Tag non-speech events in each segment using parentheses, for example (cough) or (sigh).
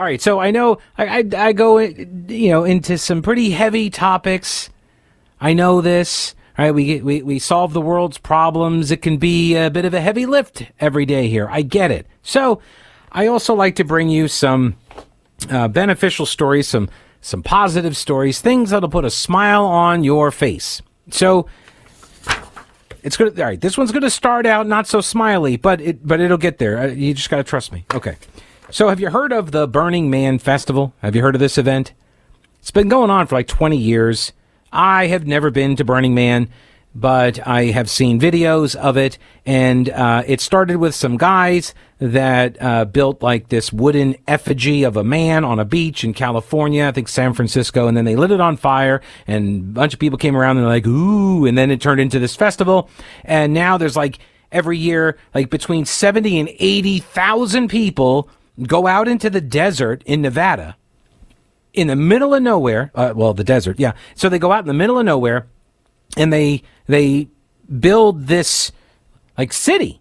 All right, so I know I, I, I go you know into some pretty heavy topics. I know this. All right, we get, we we solve the world's problems. It can be a bit of a heavy lift every day here. I get it. So, I also like to bring you some uh, beneficial stories, some some positive stories, things that'll put a smile on your face. So, it's gonna. All right, this one's gonna start out not so smiley, but it but it'll get there. Uh, you just gotta trust me. Okay. So, have you heard of the Burning Man Festival? Have you heard of this event? It's been going on for like 20 years. I have never been to Burning Man, but I have seen videos of it. And uh, it started with some guys that uh, built like this wooden effigy of a man on a beach in California, I think San Francisco. And then they lit it on fire, and a bunch of people came around and they're like, ooh. And then it turned into this festival. And now there's like every year, like between 70 and 80,000 people go out into the desert in Nevada, in the middle of nowhere. Uh, well, the desert, yeah. So they go out in the middle of nowhere, and they they build this like city.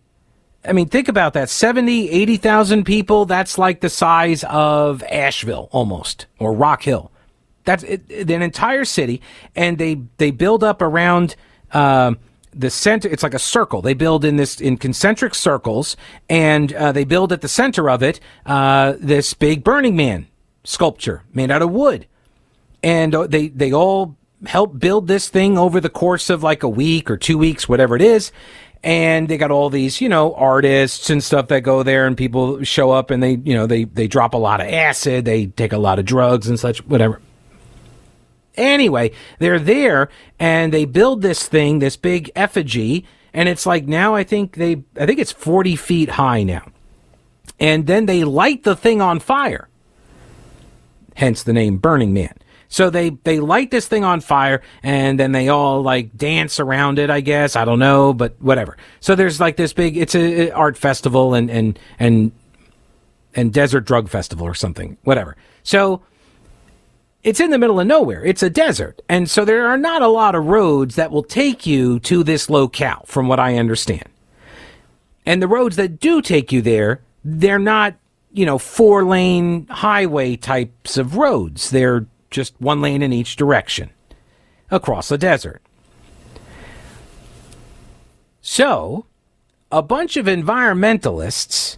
I mean, think about that 70, 80,000 people. That's like the size of Asheville almost, or Rock Hill. That's it, an entire city. And they, they build up around, uh, the center it's like a circle. They build in this in concentric circles and uh, they build at the center of it uh, this big burning man sculpture made out of wood. And uh, they they all help build this thing over the course of like a week or two weeks whatever it is. And they got all these you know artists and stuff that go there and people show up and they you know they they drop a lot of acid they take a lot of drugs and such whatever Anyway, they're there and they build this thing, this big effigy, and it's like now I think they, I think it's 40 feet high now. And then they light the thing on fire. Hence the name Burning Man. So they, they light this thing on fire and then they all like dance around it, I guess. I don't know, but whatever. So there's like this big, it's a, a art festival and, and, and, and desert drug festival or something, whatever. So it's in the middle of nowhere. It's a desert. And so there are not a lot of roads that will take you to this locale, from what I understand. And the roads that do take you there, they're not, you know, four lane highway types of roads. They're just one lane in each direction across a desert. So, a bunch of environmentalists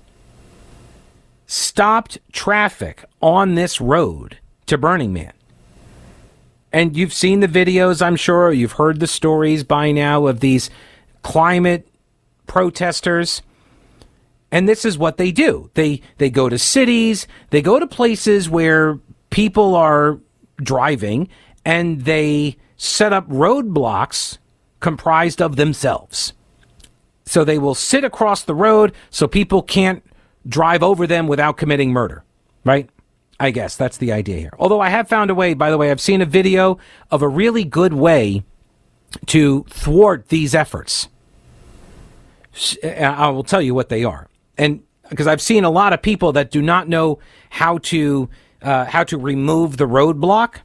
stopped traffic on this road to Burning Man. And you've seen the videos, I'm sure. You've heard the stories by now of these climate protesters. And this is what they do. They they go to cities, they go to places where people are driving and they set up roadblocks comprised of themselves. So they will sit across the road so people can't drive over them without committing murder, right? I guess that's the idea here. Although I have found a way, by the way, I've seen a video of a really good way to thwart these efforts. I will tell you what they are. And because I've seen a lot of people that do not know how to uh, how to remove the roadblock,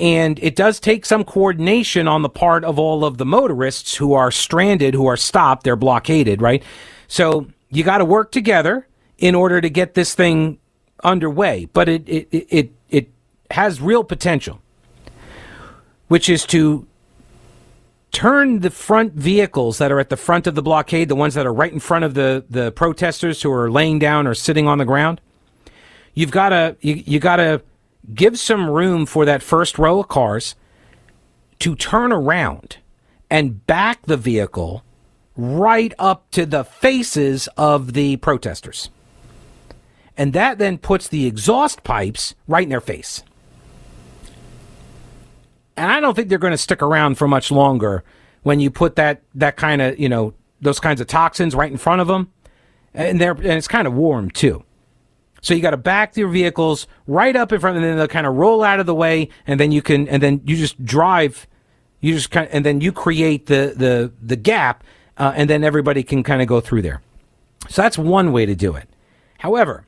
and it does take some coordination on the part of all of the motorists who are stranded, who are stopped, they're blockaded, right? So you got to work together in order to get this thing underway, but it, it, it, it has real potential, which is to turn the front vehicles that are at the front of the blockade, the ones that are right in front of the, the protesters who are laying down or sitting on the ground. You've got to, you, you got to give some room for that first row of cars to turn around and back the vehicle right up to the faces of the protesters and that then puts the exhaust pipes right in their face. And I don't think they're going to stick around for much longer when you put that that kind of you know those kinds of toxins right in front of them, and they're and it's kind of warm too. So you got to back your vehicles right up in front, and then they'll kind of roll out of the way, and then you can, and then you just drive. You just kind, of, and then you create the the the gap, uh, and then everybody can kind of go through there. So that's one way to do it. However,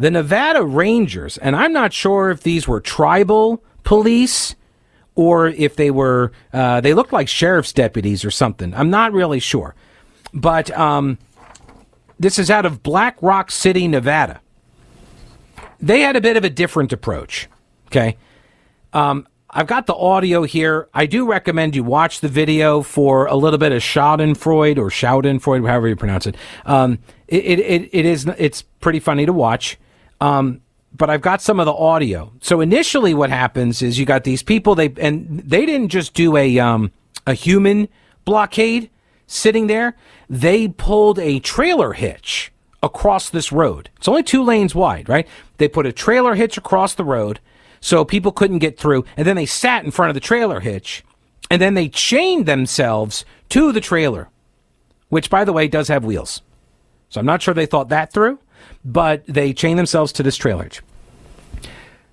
the Nevada Rangers, and I'm not sure if these were tribal police or if they were, uh, they looked like sheriff's deputies or something. I'm not really sure. But um, this is out of Black Rock City, Nevada. They had a bit of a different approach. Okay. Um, I've got the audio here. I do recommend you watch the video for a little bit of Schadenfreude or Schadenfreude, however you pronounce it. Um, it, it, it is it's pretty funny to watch. Um, but I've got some of the audio. So initially, what happens is you got these people. They and they didn't just do a um, a human blockade sitting there. They pulled a trailer hitch across this road. It's only two lanes wide, right? They put a trailer hitch across the road so people couldn't get through. And then they sat in front of the trailer hitch, and then they chained themselves to the trailer, which, by the way, does have wheels. So I'm not sure they thought that through, but they chained themselves to this trailer.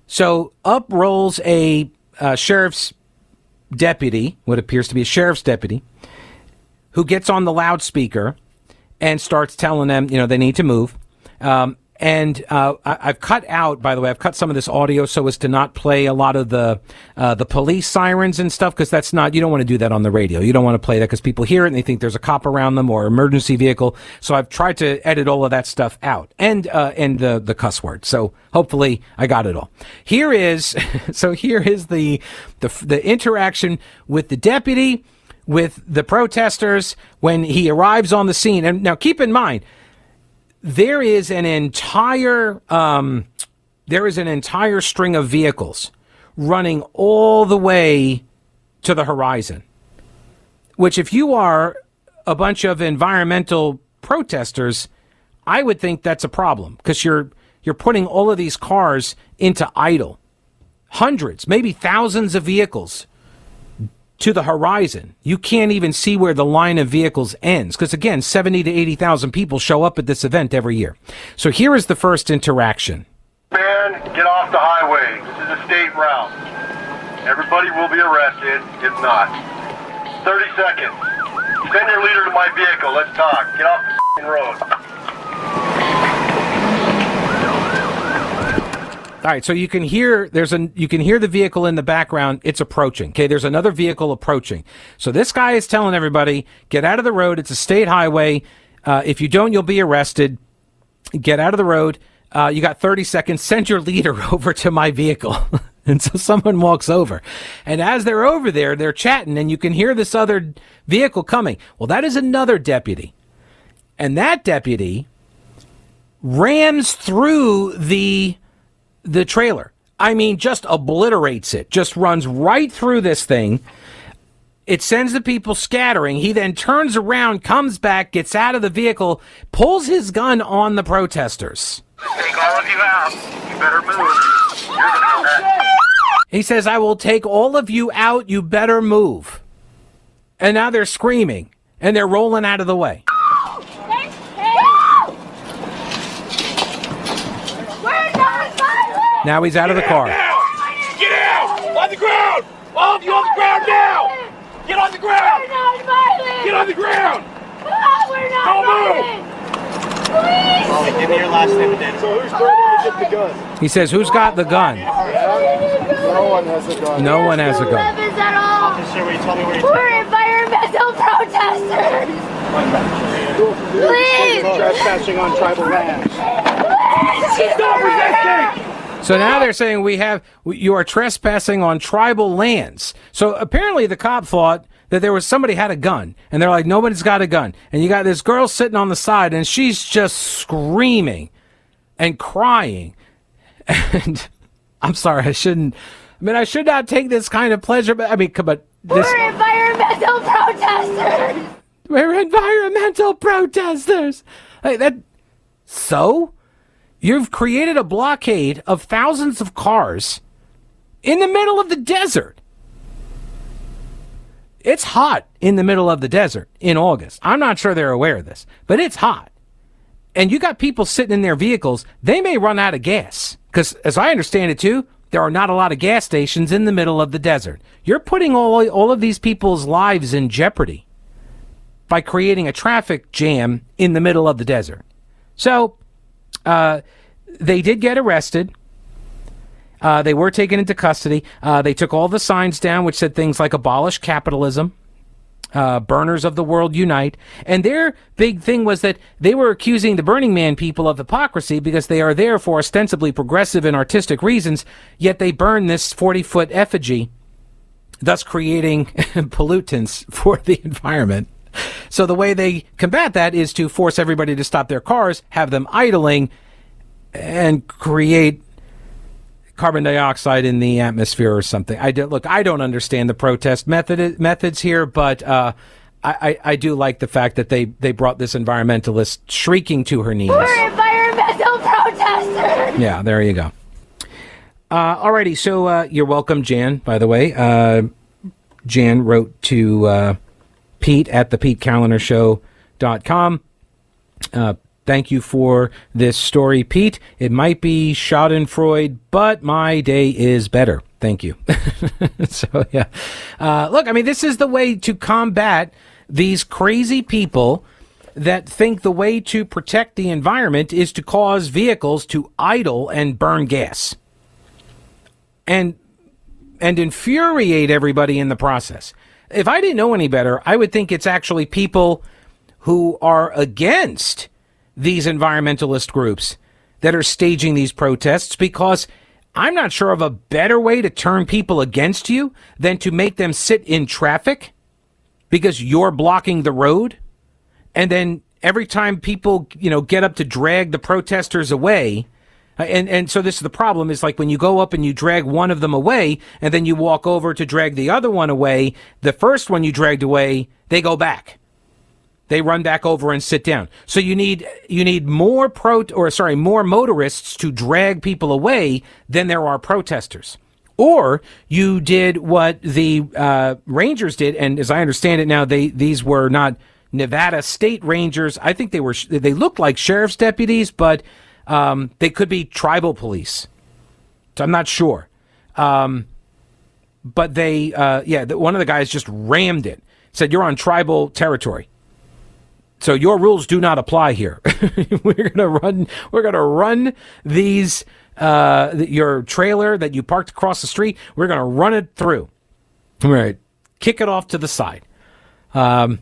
So up rolls a uh, sheriff's deputy, what appears to be a sheriff's deputy, who gets on the loudspeaker and starts telling them, you know, they need to move. Um, and uh, I, have cut out, by the way, I've cut some of this audio so as to not play a lot of the uh, the police sirens and stuff because that's not you don't want to do that on the radio. You don't want to play that because people hear it and they think there's a cop around them or emergency vehicle. So I've tried to edit all of that stuff out and uh, and the the cuss word. So hopefully I got it all. Here is (laughs) so here is the the the interaction with the deputy with the protesters when he arrives on the scene. And now keep in mind there is an entire um, there is an entire string of vehicles running all the way to the horizon. Which, if you are a bunch of environmental protesters, I would think that's a problem because you're you're putting all of these cars into idle. Hundreds, maybe thousands of vehicles to the horizon. You can't even see where the line of vehicles ends because again, 70 to 80,000 people show up at this event every year. So here is the first interaction. Man, get off the highway. This is a state route. Everybody will be arrested if not. 30 seconds. Send your leader to my vehicle. Let's talk. Get off the road. All right, so you can hear there's a you can hear the vehicle in the background. It's approaching. Okay, there's another vehicle approaching. So this guy is telling everybody, get out of the road. It's a state highway. Uh, if you don't, you'll be arrested. Get out of the road. Uh, you got 30 seconds. Send your leader (laughs) over to my vehicle. (laughs) and so someone walks over. And as they're over there, they're chatting, and you can hear this other vehicle coming. Well, that is another deputy. And that deputy rams through the the trailer. I mean, just obliterates it, just runs right through this thing. It sends the people scattering. He then turns around, comes back, gets out of the vehicle, pulls his gun on the protesters. Take all of you out. You better move. He says, I will take all of you out. You better move. And now they're screaming and they're rolling out of the way. Now he's out of the car. Get out! On the ground! All of you on the ground now! Get on the ground! We're not violent! Get on the ground! Oh, we're not Don't violent! Please! Molly, give me your last name and date. So who's threatening to get the gun? He says, Who's got the gun? No one has a gun. No one has a gun. weapons at all! Officer, will you tell me where you We're environmental protesters! Please! Trespassing on tribal land. Stop resisting! So now they're saying we have you are trespassing on tribal lands. So apparently the cop thought that there was somebody had a gun, and they're like, nobody's got a gun, and you got this girl sitting on the side, and she's just screaming and crying, (laughs) and I'm sorry, I shouldn't. I mean, I should not take this kind of pleasure, but I mean, come on, this. We're environmental (laughs) protesters! We're environmental protesters. Like that. So, you've created a blockade of thousands of cars in the middle of the desert. It's hot in the middle of the desert in August. I'm not sure they're aware of this, but it's hot. and you got people sitting in their vehicles, they may run out of gas. Because as I understand it too, there are not a lot of gas stations in the middle of the desert. You're putting all, all of these people's lives in jeopardy by creating a traffic jam in the middle of the desert. So, uh, they did get arrested. Uh, they were taken into custody. Uh, they took all the signs down, which said things like abolish capitalism, uh, burners of the world unite. And their big thing was that they were accusing the Burning Man people of hypocrisy because they are there for ostensibly progressive and artistic reasons, yet they burn this 40 foot effigy, thus creating (laughs) pollutants for the environment. So the way they combat that is to force everybody to stop their cars, have them idling, and create carbon dioxide in the atmosphere or something. I do, look. I don't understand the protest method methods here, but uh, I, I, I do like the fact that they they brought this environmentalist shrieking to her knees. We're environmental protesters. Yeah, there you go. Uh, alrighty, so uh, you're welcome, Jan. By the way, uh, Jan wrote to uh, Pete at the pete PeteKalinerShow.com. Uh, thank you for this story, Pete. It might be Schadenfreude, but my day is better. Thank you. (laughs) so, yeah. Uh, look, I mean, this is the way to combat these crazy people that think the way to protect the environment is to cause vehicles to idle and burn gas. And and infuriate everybody in the process. If I didn't know any better, I would think it's actually people who are against these environmentalist groups that are staging these protests because I'm not sure of a better way to turn people against you than to make them sit in traffic because you're blocking the road. And then every time people, you know, get up to drag the protesters away, and and so this is the problem is like when you go up and you drag one of them away and then you walk over to drag the other one away, the first one you dragged away, they go back. They run back over and sit down. So you need you need more pro or sorry, more motorists to drag people away than there are protesters. Or you did what the uh, Rangers did, and as I understand it now, they these were not Nevada State Rangers. I think they were they looked like sheriff's deputies, but um, they could be tribal police. So I'm not sure. Um, but they, uh, yeah, the, one of the guys just rammed it. Said you're on tribal territory, so your rules do not apply here. (laughs) we're gonna run. We're gonna run these. Uh, your trailer that you parked across the street. We're gonna run it through. All right, kick it off to the side. Um,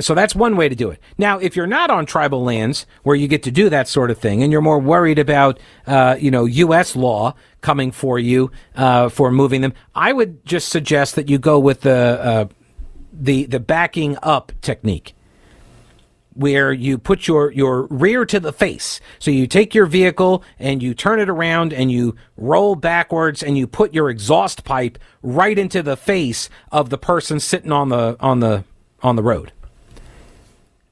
so that's one way to do it. Now, if you're not on tribal lands where you get to do that sort of thing, and you're more worried about, uh, you know, U.S. law coming for you uh, for moving them, I would just suggest that you go with the uh, the the backing up technique, where you put your your rear to the face. So you take your vehicle and you turn it around and you roll backwards and you put your exhaust pipe right into the face of the person sitting on the on the on the road.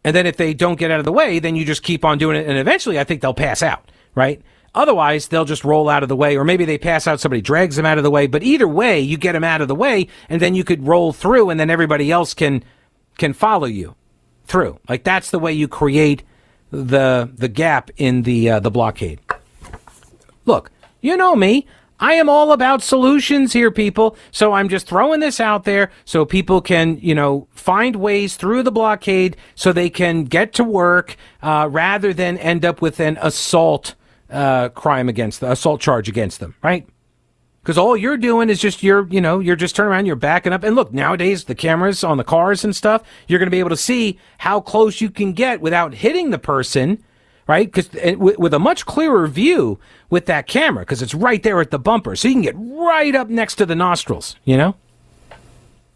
And then if they don't get out of the way, then you just keep on doing it. And eventually I think they'll pass out, right? Otherwise, they'll just roll out of the way, or maybe they pass out, somebody drags them out of the way. But either way, you get them out of the way, and then you could roll through, and then everybody else can can follow you through. Like that's the way you create the the gap in the uh, the blockade. Look, you know me. I am all about solutions here, people. So I'm just throwing this out there so people can, you know, find ways through the blockade so they can get to work uh, rather than end up with an assault uh, crime against the assault charge against them, right? Because all you're doing is just you're, you know, you're just turning around, you're backing up. And look, nowadays the cameras on the cars and stuff, you're going to be able to see how close you can get without hitting the person right? Because eh, with a much clearer view with that camera, because it's right there at the bumper, so you can get right up next to the nostrils. You know.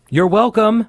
You're welcome.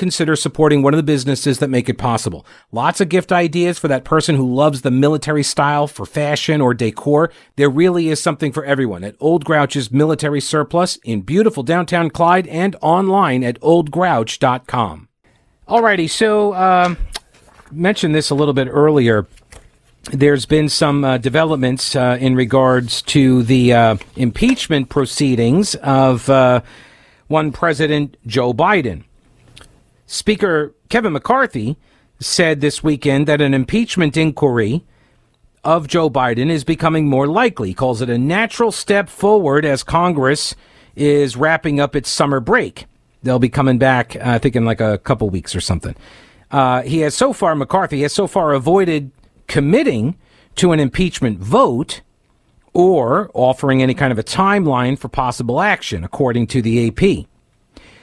consider supporting one of the businesses that make it possible. Lots of gift ideas for that person who loves the military style for fashion or decor. There really is something for everyone at Old Grouch's Military Surplus in beautiful downtown Clyde and online at oldgrouch.com. Alrighty, so um, mentioned this a little bit earlier. There's been some uh, developments uh, in regards to the uh, impeachment proceedings of uh, one President Joe Biden. Speaker Kevin McCarthy said this weekend that an impeachment inquiry of Joe Biden is becoming more likely. He calls it a natural step forward as Congress is wrapping up its summer break. They'll be coming back, uh, I think, in like a couple weeks or something. Uh, he has so far, McCarthy has so far avoided committing to an impeachment vote or offering any kind of a timeline for possible action, according to the AP.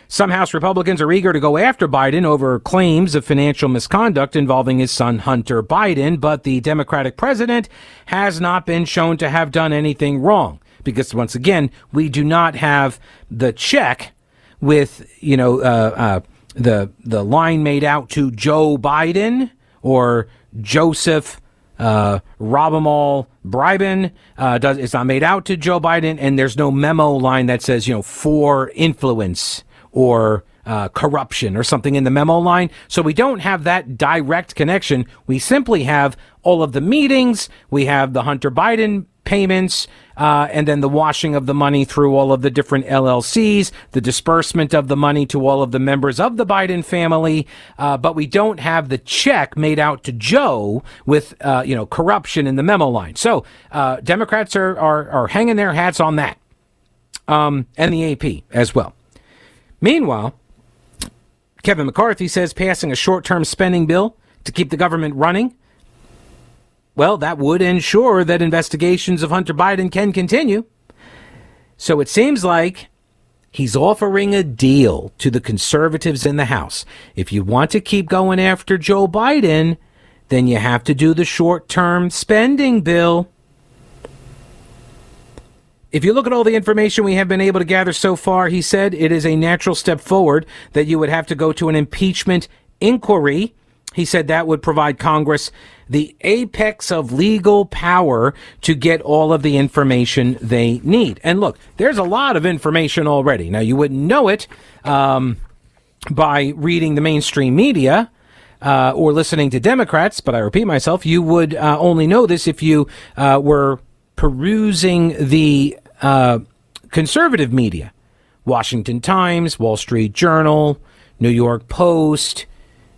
Some House Republicans are eager to go after Biden over claims of financial misconduct involving his son Hunter Biden, but the Democratic president has not been shown to have done anything wrong. Because once again, we do not have the check with, you know, uh, uh, the the line made out to Joe Biden or Joseph uh, Robamal Bribin. Uh, does it's not made out to Joe Biden, and there's no memo line that says you know for influence or uh, corruption or something in the memo line. So we don't have that direct connection. We simply have all of the meetings. We have the Hunter Biden payments, uh, and then the washing of the money through all of the different LLCs, the disbursement of the money to all of the members of the Biden family. Uh, but we don't have the check made out to Joe with, uh, you know, corruption in the memo line. So uh, Democrats are, are, are hanging their hats on that, um, and the AP as well. Meanwhile, Kevin McCarthy says passing a short term spending bill to keep the government running well, that would ensure that investigations of Hunter Biden can continue. So it seems like he's offering a deal to the conservatives in the House. If you want to keep going after Joe Biden, then you have to do the short term spending bill. If you look at all the information we have been able to gather so far, he said it is a natural step forward that you would have to go to an impeachment inquiry. He said that would provide Congress the apex of legal power to get all of the information they need. And look, there's a lot of information already. Now, you wouldn't know it um, by reading the mainstream media. Uh, or listening to Democrats, but I repeat myself, you would uh, only know this if you uh, were perusing the uh, conservative media Washington Times, Wall Street Journal, New York Post,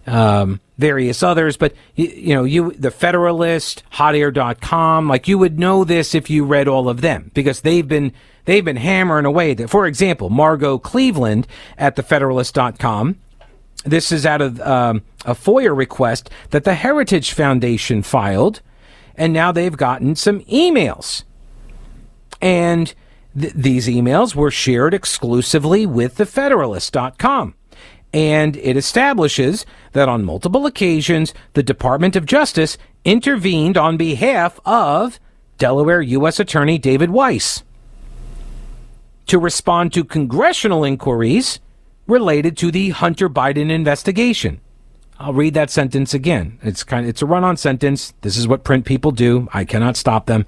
um, various others, but you, you, know, you the Federalist, HotAir.com, like you would know this if you read all of them because they've been they've been hammering away. That, for example, Margot Cleveland at the Federalist.com. This is out of um, a FOIA request that the Heritage Foundation filed, and now they've gotten some emails, and th- these emails were shared exclusively with the Federalist.com and it establishes that on multiple occasions the Department of Justice intervened on behalf of Delaware U.S. Attorney David Weiss to respond to congressional inquiries related to the Hunter Biden investigation. I'll read that sentence again. It's kind of, it's a run-on sentence. This is what print people do. I cannot stop them.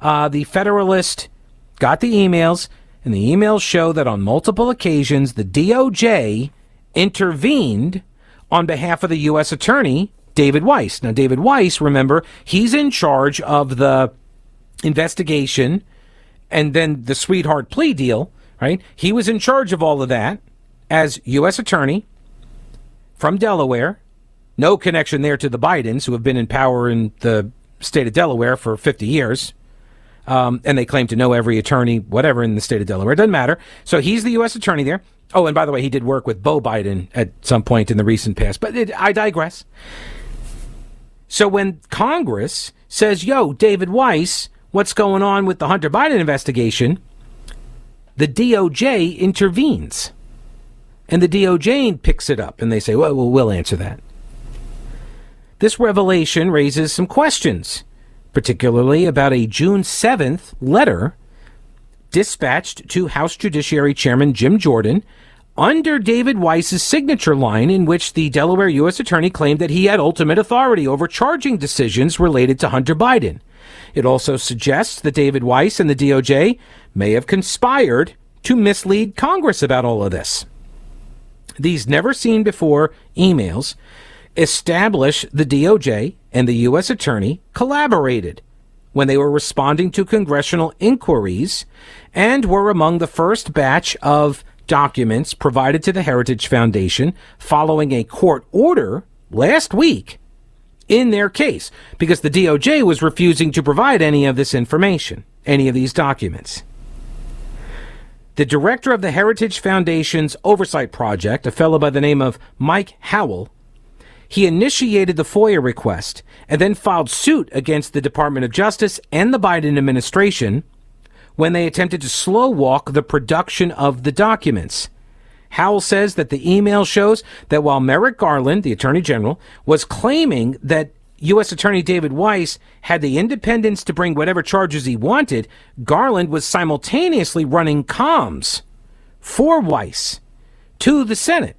Uh, the Federalist got the emails, and the emails show that on multiple occasions the DOJ intervened on behalf of the U.S. Attorney, David Weiss. Now, David Weiss, remember, he's in charge of the investigation and then the sweetheart plea deal, right? He was in charge of all of that as U.S. Attorney from Delaware. No connection there to the Bidens, who have been in power in the state of Delaware for 50 years. Um, and they claim to know every attorney, whatever, in the state of Delaware. It doesn't matter. So he's the U.S. attorney there. Oh, and by the way, he did work with Beau Biden at some point in the recent past, but it, I digress. So when Congress says, yo, David Weiss, what's going on with the Hunter Biden investigation? The DOJ intervenes. And the DOJ picks it up and they say, well, we'll answer that. This revelation raises some questions, particularly about a June 7th letter dispatched to House Judiciary Chairman Jim Jordan under David Weiss's signature line, in which the Delaware U.S. Attorney claimed that he had ultimate authority over charging decisions related to Hunter Biden. It also suggests that David Weiss and the DOJ may have conspired to mislead Congress about all of this. These never seen before emails establish the DOJ and the U.S. Attorney collaborated when they were responding to congressional inquiries and were among the first batch of documents provided to the Heritage Foundation following a court order last week in their case because the DOJ was refusing to provide any of this information, any of these documents. The director of the Heritage Foundation's Oversight Project, a fellow by the name of Mike Howell, he initiated the FOIA request and then filed suit against the Department of Justice and the Biden administration when they attempted to slow walk the production of the documents. Howell says that the email shows that while Merrick Garland, the Attorney General, was claiming that U.S. Attorney David Weiss had the independence to bring whatever charges he wanted, Garland was simultaneously running comms for Weiss to the Senate.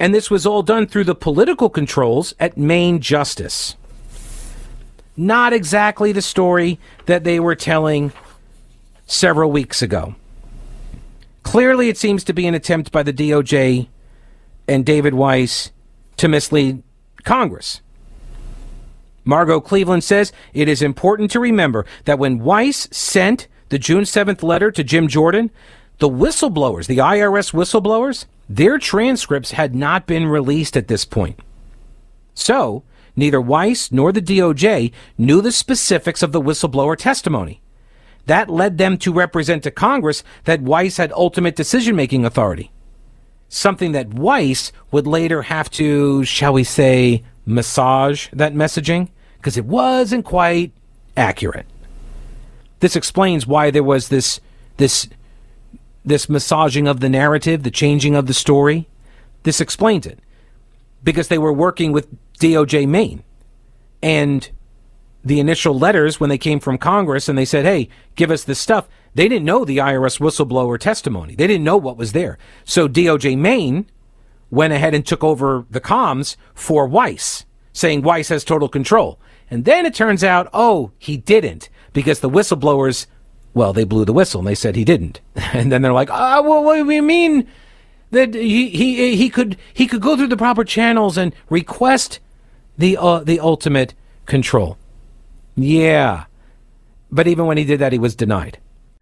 And this was all done through the political controls at Main Justice. Not exactly the story that they were telling several weeks ago. Clearly, it seems to be an attempt by the DOJ and David Weiss to mislead Congress. Margot Cleveland says it is important to remember that when Weiss sent the June 7th letter to Jim Jordan, the whistleblowers, the IRS whistleblowers, their transcripts had not been released at this point. So, neither Weiss nor the DOJ knew the specifics of the whistleblower testimony. That led them to represent to Congress that Weiss had ultimate decision making authority. Something that Weiss would later have to, shall we say, massage that messaging because it wasn't quite accurate. This explains why there was this this this massaging of the narrative, the changing of the story. This explains it. Because they were working with DOJ Main. And the initial letters, when they came from Congress and they said, hey, give us this stuff, they didn't know the IRS whistleblower testimony. They didn't know what was there. So DOJ Main went ahead and took over the comms for Weiss, saying Weiss has total control. And then it turns out, oh, he didn't, because the whistleblowers well, they blew the whistle and they said he didn't. (laughs) And then they're like, "Ah, well, what do you mean that he he he could he could go through the proper channels and request the uh, the ultimate control?" Yeah, but even when he did that, he was denied.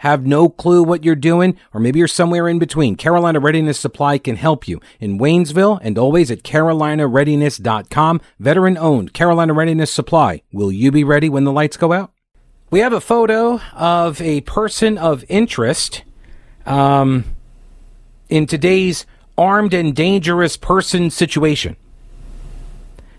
have no clue what you're doing, or maybe you're somewhere in between, Carolina Readiness Supply can help you in Waynesville and always at carolinareadiness.com. Veteran owned Carolina Readiness Supply. Will you be ready when the lights go out? We have a photo of a person of interest um, in today's armed and dangerous person situation.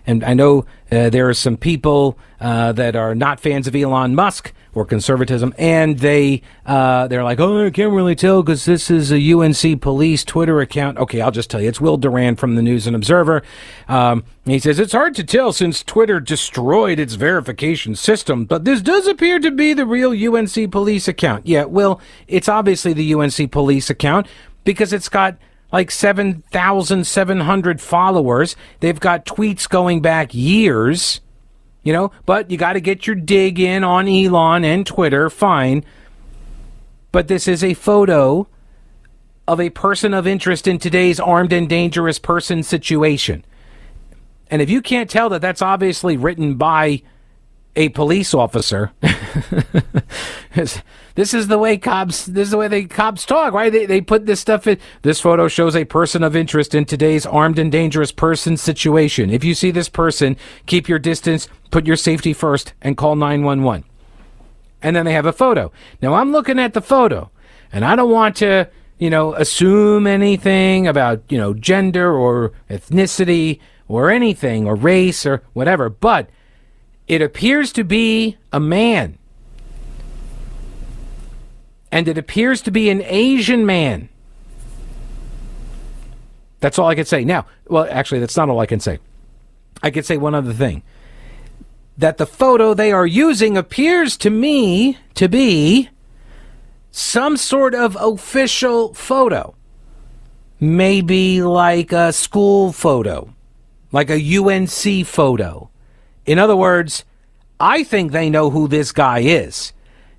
And I know uh, there are some people uh, that are not fans of Elon Musk or conservatism, and they uh, they're like, oh, I can't really tell because this is a UNC police Twitter account. Okay, I'll just tell you, it's Will Doran from the News and Observer. Um, he says it's hard to tell since Twitter destroyed its verification system, but this does appear to be the real UNC police account. Yeah, well, it's obviously the UNC police account because it's got like 7,700 followers. They've got tweets going back years you know, but you got to get your dig in on Elon and Twitter, fine. But this is a photo of a person of interest in today's armed and dangerous person situation. And if you can't tell that that's obviously written by a police officer, (laughs) this is the way cops this is the way they cops talk right? They, they put this stuff in. This photo shows a person of interest in today's armed and dangerous person situation. If you see this person keep your distance put your safety first and call 911 and then they have a photo. Now i'm looking at the photo and i don't want to you know assume anything about you know gender or ethnicity or anything or race or whatever but it appears to be a man and it appears to be an Asian man. That's all I can say. Now, well, actually, that's not all I can say. I could say one other thing. That the photo they are using appears to me to be some sort of official photo. Maybe like a school photo, like a UNC photo. In other words, I think they know who this guy is.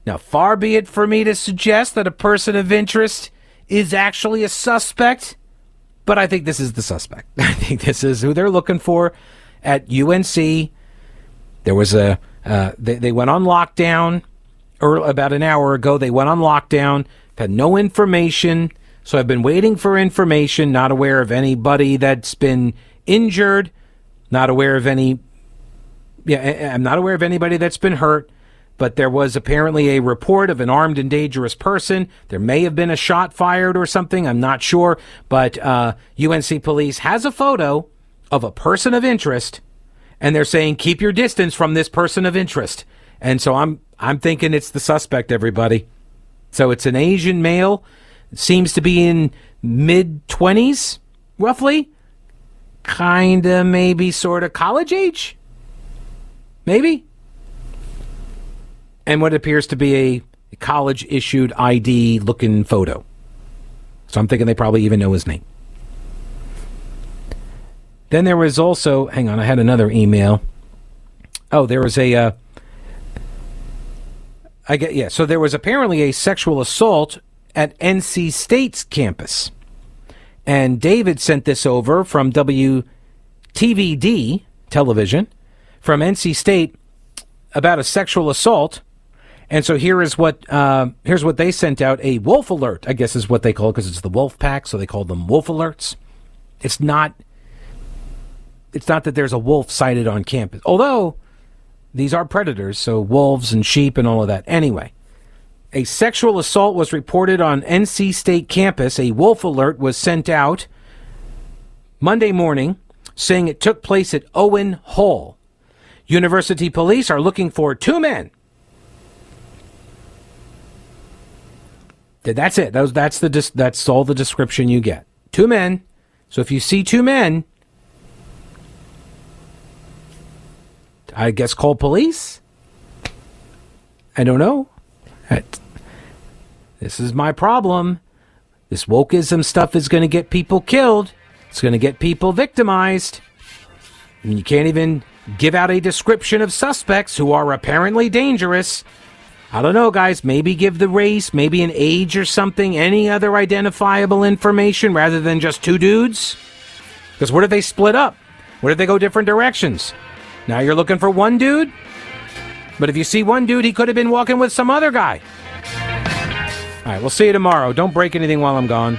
Now, far be it for me to suggest that a person of interest is actually a suspect, but I think this is the suspect. (laughs) I think this is who they're looking for at UNC. There was a, uh, they, they went on lockdown, about an hour ago, they went on lockdown, had no information. So I've been waiting for information, not aware of anybody that's been injured, not aware of any, yeah, I'm not aware of anybody that's been hurt but there was apparently a report of an armed and dangerous person. There may have been a shot fired or something. I'm not sure. But uh, UNC police has a photo of a person of interest, and they're saying keep your distance from this person of interest. And so I'm I'm thinking it's the suspect. Everybody. So it's an Asian male. Seems to be in mid twenties, roughly. Kinda, maybe, sort of college age. Maybe and what appears to be a college issued ID looking photo. So I'm thinking they probably even know his name. Then there was also, hang on, I had another email. Oh, there was a, uh, I get, yeah, so there was apparently a sexual assault at NC State's campus. And David sent this over from WTVD television from NC State about a sexual assault and so here is what uh, here's what they sent out a wolf alert. I guess is what they call it because it's the wolf pack, so they call them wolf alerts. It's not. It's not that there's a wolf sighted on campus, although these are predators, so wolves and sheep and all of that. Anyway, a sexual assault was reported on NC State campus. A wolf alert was sent out Monday morning, saying it took place at Owen Hall. University police are looking for two men That's it. That's that's the that's all the description you get. Two men. So if you see two men, I guess call police. I don't know. This is my problem. This wokeism stuff is going to get people killed. It's going to get people victimized. You can't even give out a description of suspects who are apparently dangerous I don't know, guys. Maybe give the race, maybe an age or something, any other identifiable information rather than just two dudes. Because what if they split up? What if they go different directions? Now you're looking for one dude? But if you see one dude, he could have been walking with some other guy. All right, we'll see you tomorrow. Don't break anything while I'm gone.